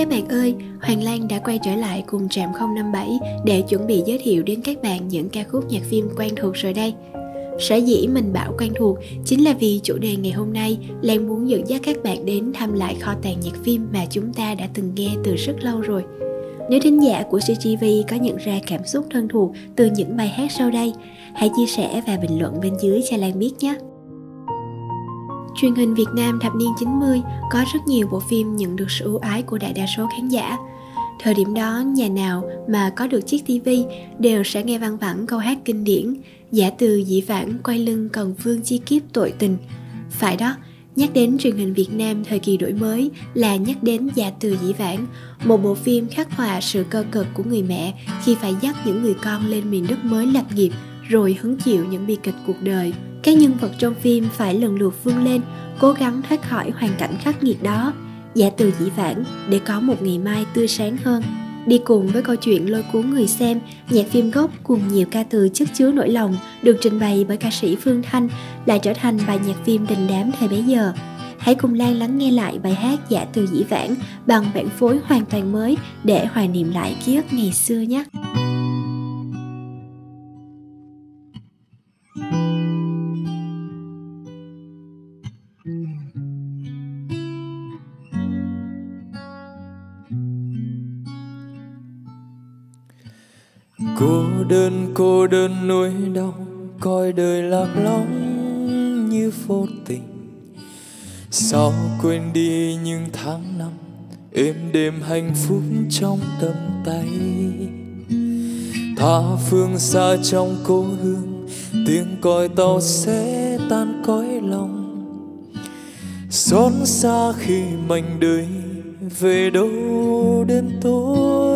các bạn ơi, Hoàng Lan đã quay trở lại cùng Trạm 057 để chuẩn bị giới thiệu đến các bạn những ca khúc nhạc phim quen thuộc rồi đây. Sở dĩ mình bảo quen thuộc chính là vì chủ đề ngày hôm nay Lan muốn dẫn dắt các bạn đến thăm lại kho tàng nhạc phim mà chúng ta đã từng nghe từ rất lâu rồi. Nếu thính giả của CGV có nhận ra cảm xúc thân thuộc từ những bài hát sau đây, hãy chia sẻ và bình luận bên dưới cho Lan biết nhé. Truyền hình Việt Nam thập niên 90 có rất nhiều bộ phim nhận được sự ưu ái của đại đa số khán giả. Thời điểm đó, nhà nào mà có được chiếc TV đều sẽ nghe văng vẳng câu hát kinh điển Giả từ dĩ vãng quay lưng còn vương chi kiếp tội tình. Phải đó, nhắc đến truyền hình Việt Nam thời kỳ đổi mới là nhắc đến Giả từ dĩ vãng, một bộ phim khắc họa sự cơ cực của người mẹ khi phải dắt những người con lên miền đất mới lập nghiệp rồi hứng chịu những bi kịch cuộc đời các nhân vật trong phim phải lần lượt vươn lên, cố gắng thoát khỏi hoàn cảnh khắc nghiệt đó. Giả từ dĩ vãng, để có một ngày mai tươi sáng hơn. Đi cùng với câu chuyện lôi cuốn người xem nhạc phim gốc cùng nhiều ca từ chất chứa nỗi lòng được trình bày bởi ca sĩ phương thanh lại trở thành bài nhạc phim đình đám thời bấy giờ. Hãy cùng lan lắng nghe lại bài hát giả từ dĩ vãng bằng bản phối hoàn toàn mới để hoài niệm lại ký ức ngày xưa nhé. Cô đơn cô đơn nỗi đau, coi đời lạc lõng như vô tình. Sao quên đi những tháng năm, êm đêm hạnh phúc trong tầm tay? Tha phương xa trong cố hương, tiếng còi tàu sẽ tan cõi lòng. Xót xa khi mảnh đời về đâu đêm tối?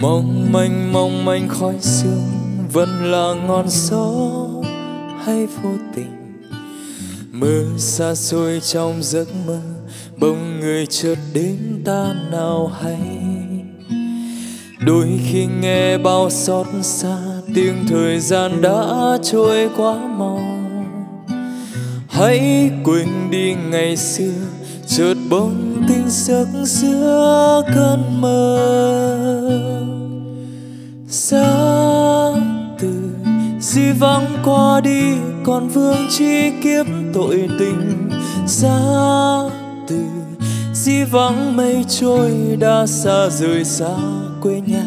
Mong manh mong manh khói sương vẫn là ngọn gió hay vô tình. Mưa xa xôi trong giấc mơ, bỗng người chợt đến ta nào hay. Đôi khi nghe bao xót xa, tiếng thời gian đã trôi quá mau. Hãy quên đi ngày xưa, chợt bỗng tinh giấc giữa cơn mơ giá từ di vắng qua đi, còn vương chi kiếp tội tình. Giá từ di vắng mây trôi đã xa rời xa quê nhà.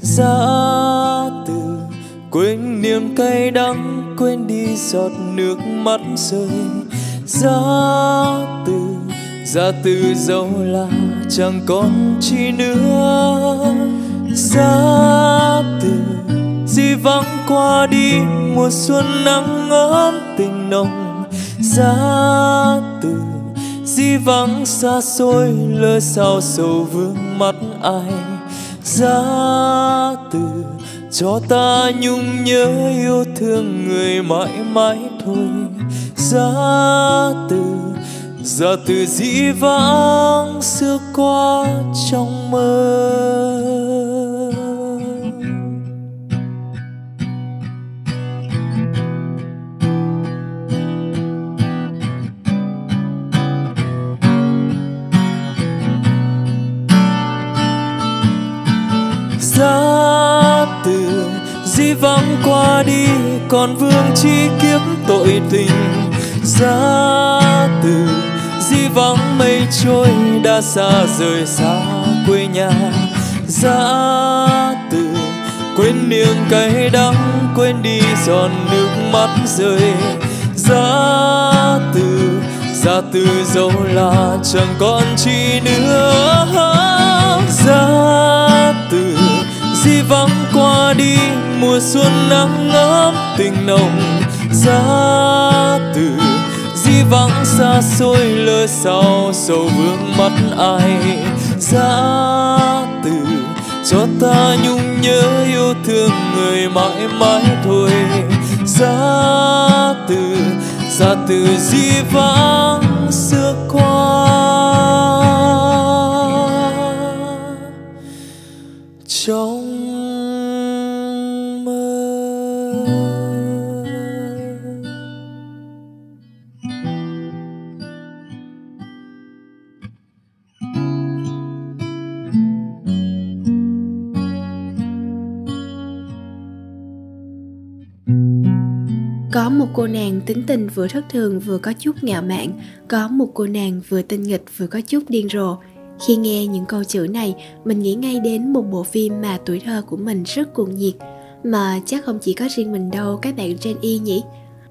Giá từ quên niềm cay đắng, quên đi giọt nước mắt rơi. Giá ra giá từ dẫu là chẳng còn chi nữa. Giá từ di vắng qua đi, mùa xuân nắng ấm tình nồng. Giá từ di vắng xa xôi lỡ sao sầu vương mắt ai. Giá từ cho ta nhung nhớ yêu thương người mãi mãi thôi. Giá từ giá từ dĩ vãng xưa qua trong mơ. Giá từ dĩ vãng qua đi, còn vương chi kiếp tội tình. Giá từ di vắng mây trôi đã xa rời xa quê nhà. Ra từ quên niềng cay đắng, quên đi giòn nước mắt rơi. Ra từ ra từ dẫu là chẳng còn chi nữa. Ra từ, di vắng qua đi, mùa xuân nắng ấm tình nồng. Ra từ vắng xa xôi lơi sau, sầu vương mắt ai giá từ. Cho ta nhung nhớ yêu thương người mãi mãi thôi. Giá từ giá từ di vắng xưa qua. Cô nàng tính tình vừa thất thường vừa có chút ngạo mạn, có một cô nàng vừa tinh nghịch vừa có chút điên rồ. Khi nghe những câu chữ này, mình nghĩ ngay đến một bộ phim mà tuổi thơ của mình rất cuồng nhiệt. Mà chắc không chỉ có riêng mình đâu các bạn Gen Y nhỉ?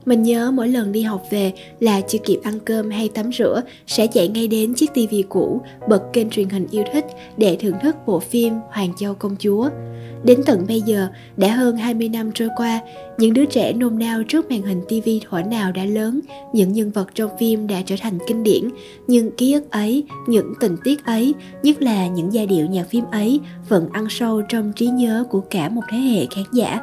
Mình nhớ mỗi lần đi học về là chưa kịp ăn cơm hay tắm rửa sẽ chạy ngay đến chiếc tivi cũ, bật kênh truyền hình yêu thích để thưởng thức bộ phim Hoàng Châu Công Chúa. Đến tận bây giờ, đã hơn 20 năm trôi qua, những đứa trẻ nôn nao trước màn hình TV thuở nào đã lớn, những nhân vật trong phim đã trở thành kinh điển, nhưng ký ức ấy, những tình tiết ấy, nhất là những giai điệu nhạc phim ấy vẫn ăn sâu trong trí nhớ của cả một thế hệ khán giả.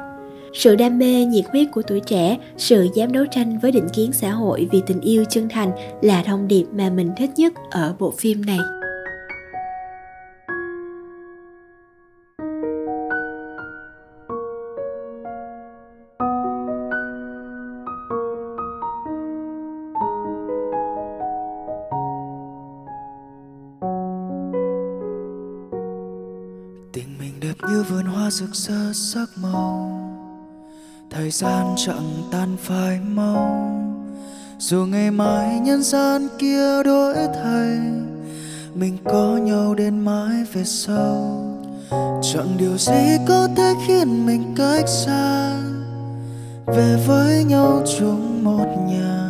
Sự đam mê, nhiệt huyết của tuổi trẻ, sự dám đấu tranh với định kiến xã hội vì tình yêu chân thành là thông điệp mà mình thích nhất ở bộ phim này. Rực rỡ sắc màu thời gian chẳng tan phai mau dù ngày mai nhân gian kia đổi thay, mình có nhau đến mãi về sau. Chẳng điều gì có thể khiến mình cách xa. Về với nhau chung một nhà,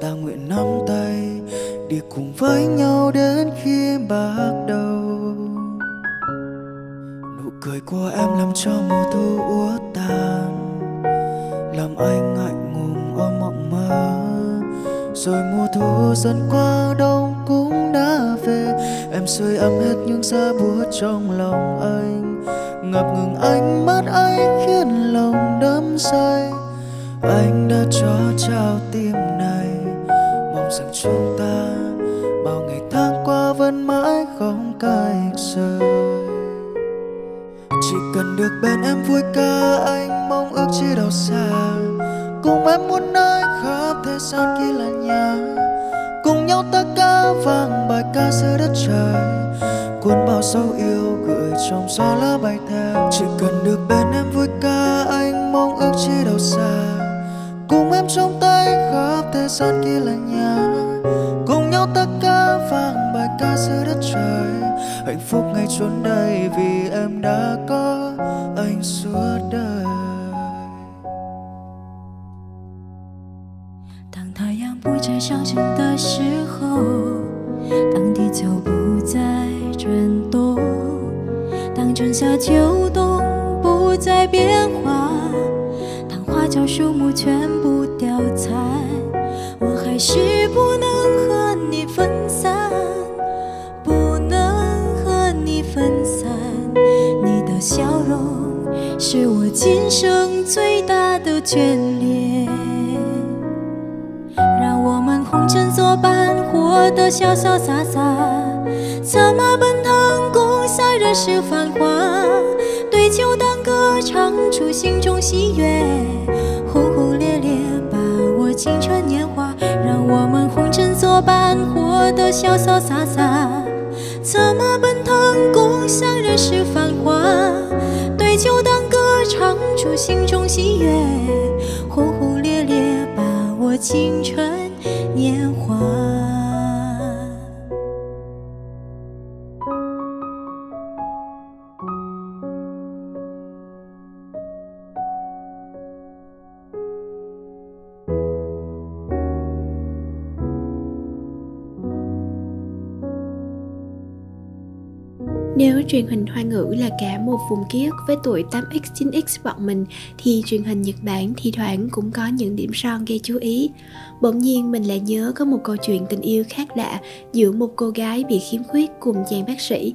ta nguyện nắm tay, đi cùng với nhau đến khi bạc của em làm cho mùa thu úa tàn. Làm anh ngại ngùng ôm mộng mơ. Rồi mùa thu dần qua đông cũng đã về. Em sưởi ấm hết những giá buốt trong lòng anh. Ngập ngừng ánh mắt anh khiến lòng đắm say. Anh đã cho trao tim này. Mong rằng chúng ta bao ngày tháng qua vẫn mãi không cách rời được bên em vui ca anh, mong ước chi đâu xa. Cùng em muốn nơi khắp thế gian kia là nhà? Cùng nhau ta ca vang bài ca giữa đất trời. Cuốn bao sâu yêu gửi trong gió lá bay theo. Chỉ cần được bên em vui ca anh, mong ước chi đâu xa. Cùng em trong tay khắp thế gian kia là nhà? Cùng nhau ta ca vang bài ca giữa đất trời. Hạnh phúc ngay chốn đây vì em đã có. 当太阳不再上升的时候，当地球不再转动，当春夏秋冬不再变化，当花草树木全部凋残，我还是是我今生最大的眷恋。让我们红尘作伴，活得潇潇洒洒，策马奔腾，共享人世繁华。对酒当歌，唱出心中喜悦，轰轰烈烈把握青春年华。让我们红尘作伴，活得潇潇洒洒，策马奔腾，共享人世繁华。对酒当歌，唱出心中喜悦，轰轰烈烈把握青春年华。Nếu truyền hình Hoa ngữ là cả một vùng ký ức với tuổi 8X, 9X bọn mình thì truyền hình Nhật Bản thi thoảng cũng có những điểm son gây chú ý. Bỗng nhiên mình lại nhớ có một câu chuyện tình yêu khác lạ giữa một cô gái bị khiếm khuyết cùng chàng bác sĩ.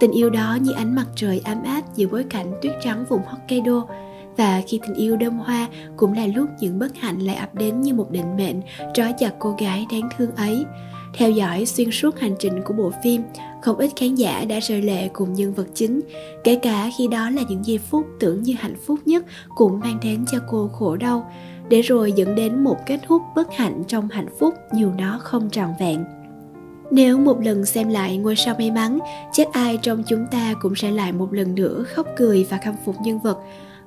Tình yêu đó như ánh mặt trời ấm áp giữa bối cảnh tuyết trắng vùng Hokkaido. Và khi tình yêu đơm hoa cũng là lúc những bất hạnh lại ập đến như một định mệnh trói chặt cô gái đáng thương ấy. Theo dõi xuyên suốt hành trình của bộ phim, không ít khán giả đã rơi lệ cùng nhân vật chính, kể cả khi đó là những giây phút tưởng như hạnh phúc nhất cũng mang đến cho cô khổ đau, để rồi dẫn đến một kết thúc bất hạnh trong hạnh phúc dù nó không trọn vẹn. Nếu một lần xem lại ngôi sao may mắn, chắc ai trong chúng ta cũng sẽ lại một lần nữa khóc cười và khâm phục nhân vật.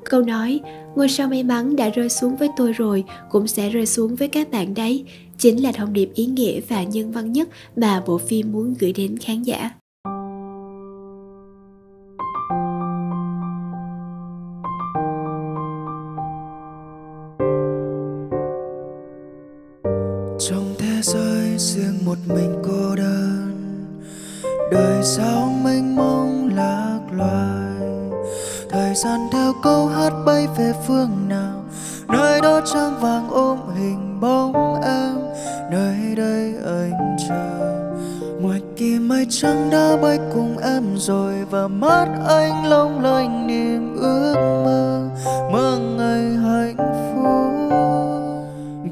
Câu nói, ngôi sao may mắn đã rơi xuống với tôi rồi, cũng sẽ rơi xuống với các bạn đấy, chính là thông điệp ý nghĩa và nhân văn nhất mà bộ phim muốn gửi đến khán giả. trong thế giới riêng một mình cô đơn, đời sao mênh mông lạc loài thời gian theo câu hát bay về phương nào, nơi đó trăng vàng ôm hình bóng kia mây trắng đã bay cùng em rồi và mắt anh long lanh niềm ước mơ mơ ngày hạnh phúc.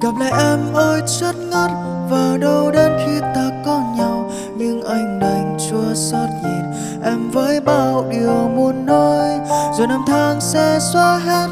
Gặp lại em ôi chất ngất và đâu đến khi ta có nhau. Nhưng anh đành chua xót nhìn em với bao điều muốn nói. Rồi năm tháng sẽ xóa hết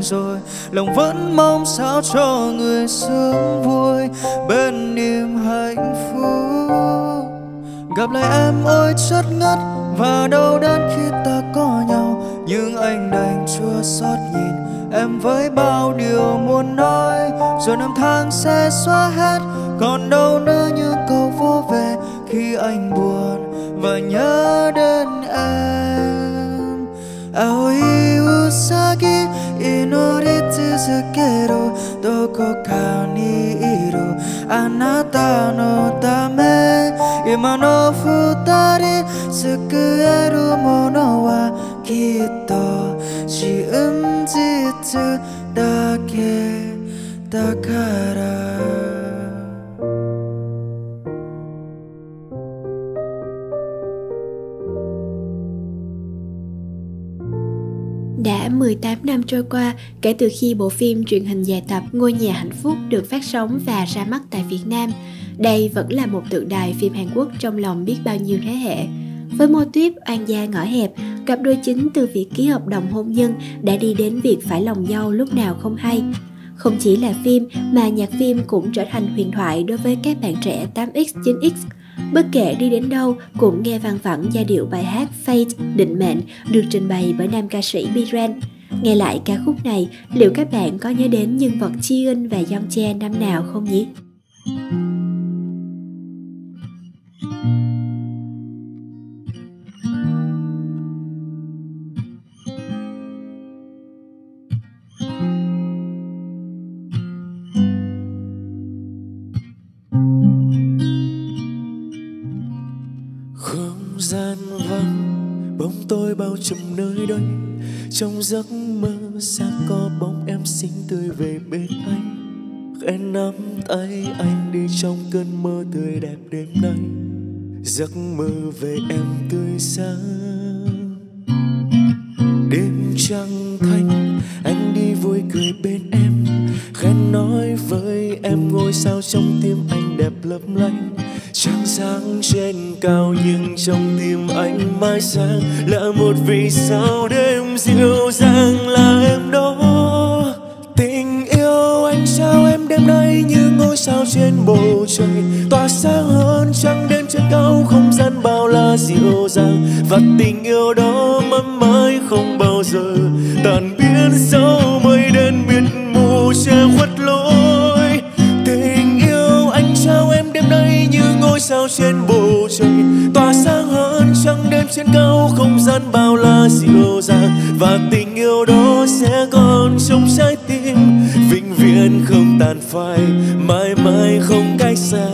anh rồi. Lòng vẫn mong sao cho người sướng vui bên niềm hạnh phúc. Gặp lại em ôi chất ngất và đau đớn khi ta có nhau. Nhưng anh đành chua xót nhìn em với bao điều muốn nói. Rồi năm tháng sẽ xóa hết, còn đâu nữa những câu vô về khi anh buồn và nhớ đến em. 捧ぎ祈り続けるどこかにいる。あなたのため今の二人救えるものはきっと真実だけ。だから Đã 18 năm trôi qua kể từ khi bộ phim truyền hình dài tập Ngôi nhà hạnh phúc được phát sóng và ra mắt tại Việt Nam, đây vẫn là một tượng đài phim Hàn Quốc trong lòng biết bao nhiêu thế hệ. Với mô tuyết oan gia ngõ hẹp, cặp đôi chính từ việc ký hợp đồng hôn nhân đã đi đến việc phải lòng nhau lúc nào không hay. Không chỉ là phim mà nhạc phim cũng trở thành huyền thoại đối với các bạn trẻ 8X, 9X Bất kể đi đến đâu cũng nghe vang vẳng giai điệu bài hát Fate định mệnh được trình bày bởi nam ca sĩ Biren. Nghe lại ca khúc này, liệu các bạn có nhớ đến nhân vật Chi Eun và Yeongche năm nào không nhỉ? Trong giấc mơ sẽ có bóng em xinh tươi về bên anh. Khẽ nắm tay anh đi trong cơn mơ tươi đẹp đêm nay. Giấc mơ về em tươi sáng. Đêm trăng thanh, anh đi vui cười bên em. Khẽ nói với em ngôi sao trong tim anh đẹp lấp lánh sáng trên cao nhưng trong tim anh mãi sáng. Là một vì sao đêm dịu dàng là em đó. Tình yêu anh sao em đêm nay như ngôi sao trên bầu trời. Tỏa sáng hơn trăng đêm trên cao, không gian bao la dịu dàng. Và tình yêu đó mãi mãi không bao giờ tàn biến. Sau mây đen mịt mù che khuất không gian bao la dịu dàng, và tình yêu đó sẽ còn trong trái tim. Vĩnh viễn không tàn phai, mãi mãi không cách xa.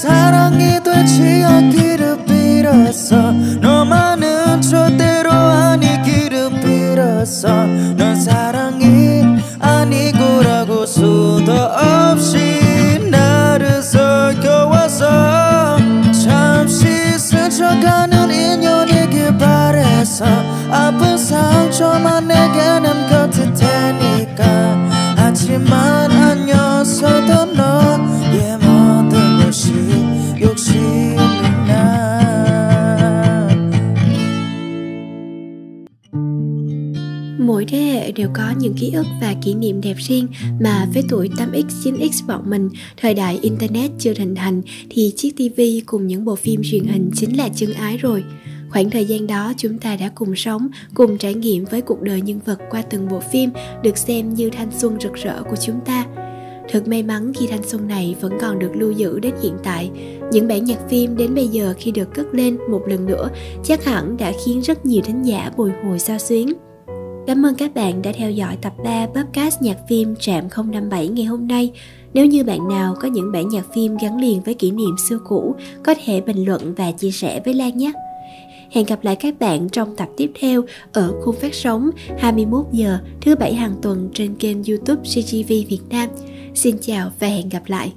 사랑이 되지 않기를 빌었어 너만은 절대로 아니기를 빌었어 넌 사랑이 아니고라고 수도 없이 나를 설켜와서. 잠시 스쳐가는 인연이길 바래서. 아픈 상처만 내게 남겨둘 테니까. 하지만 Mỗi thế hệ đều có những ký ức và kỷ niệm đẹp riêng mà với tuổi 8X, 9X bọn mình, thời đại Internet chưa hình thành thì chiếc TV cùng những bộ phim truyền hình chính là chân ái rồi. Khoảng thời gian đó chúng ta đã cùng sống, cùng trải nghiệm với cuộc đời nhân vật qua từng bộ phim được xem như thanh xuân rực rỡ của chúng ta. Thật may mắn khi thanh xuân này vẫn còn được lưu giữ đến hiện tại. Những bản nhạc phim đến bây giờ khi được cất lên một lần nữa chắc hẳn đã khiến rất nhiều thính giả bồi hồi sao xuyến. Cảm ơn các bạn đã theo dõi tập 3 podcast nhạc phim Trạm 057 ngày hôm nay. Nếu như bạn nào có những bản nhạc phim gắn liền với kỷ niệm xưa cũ, có thể bình luận và chia sẻ với Lan nhé. Hẹn gặp lại các bạn trong tập tiếp theo ở khung phát sóng 21 giờ thứ bảy hàng tuần trên kênh YouTube CGV Việt Nam. Xin chào và hẹn gặp lại.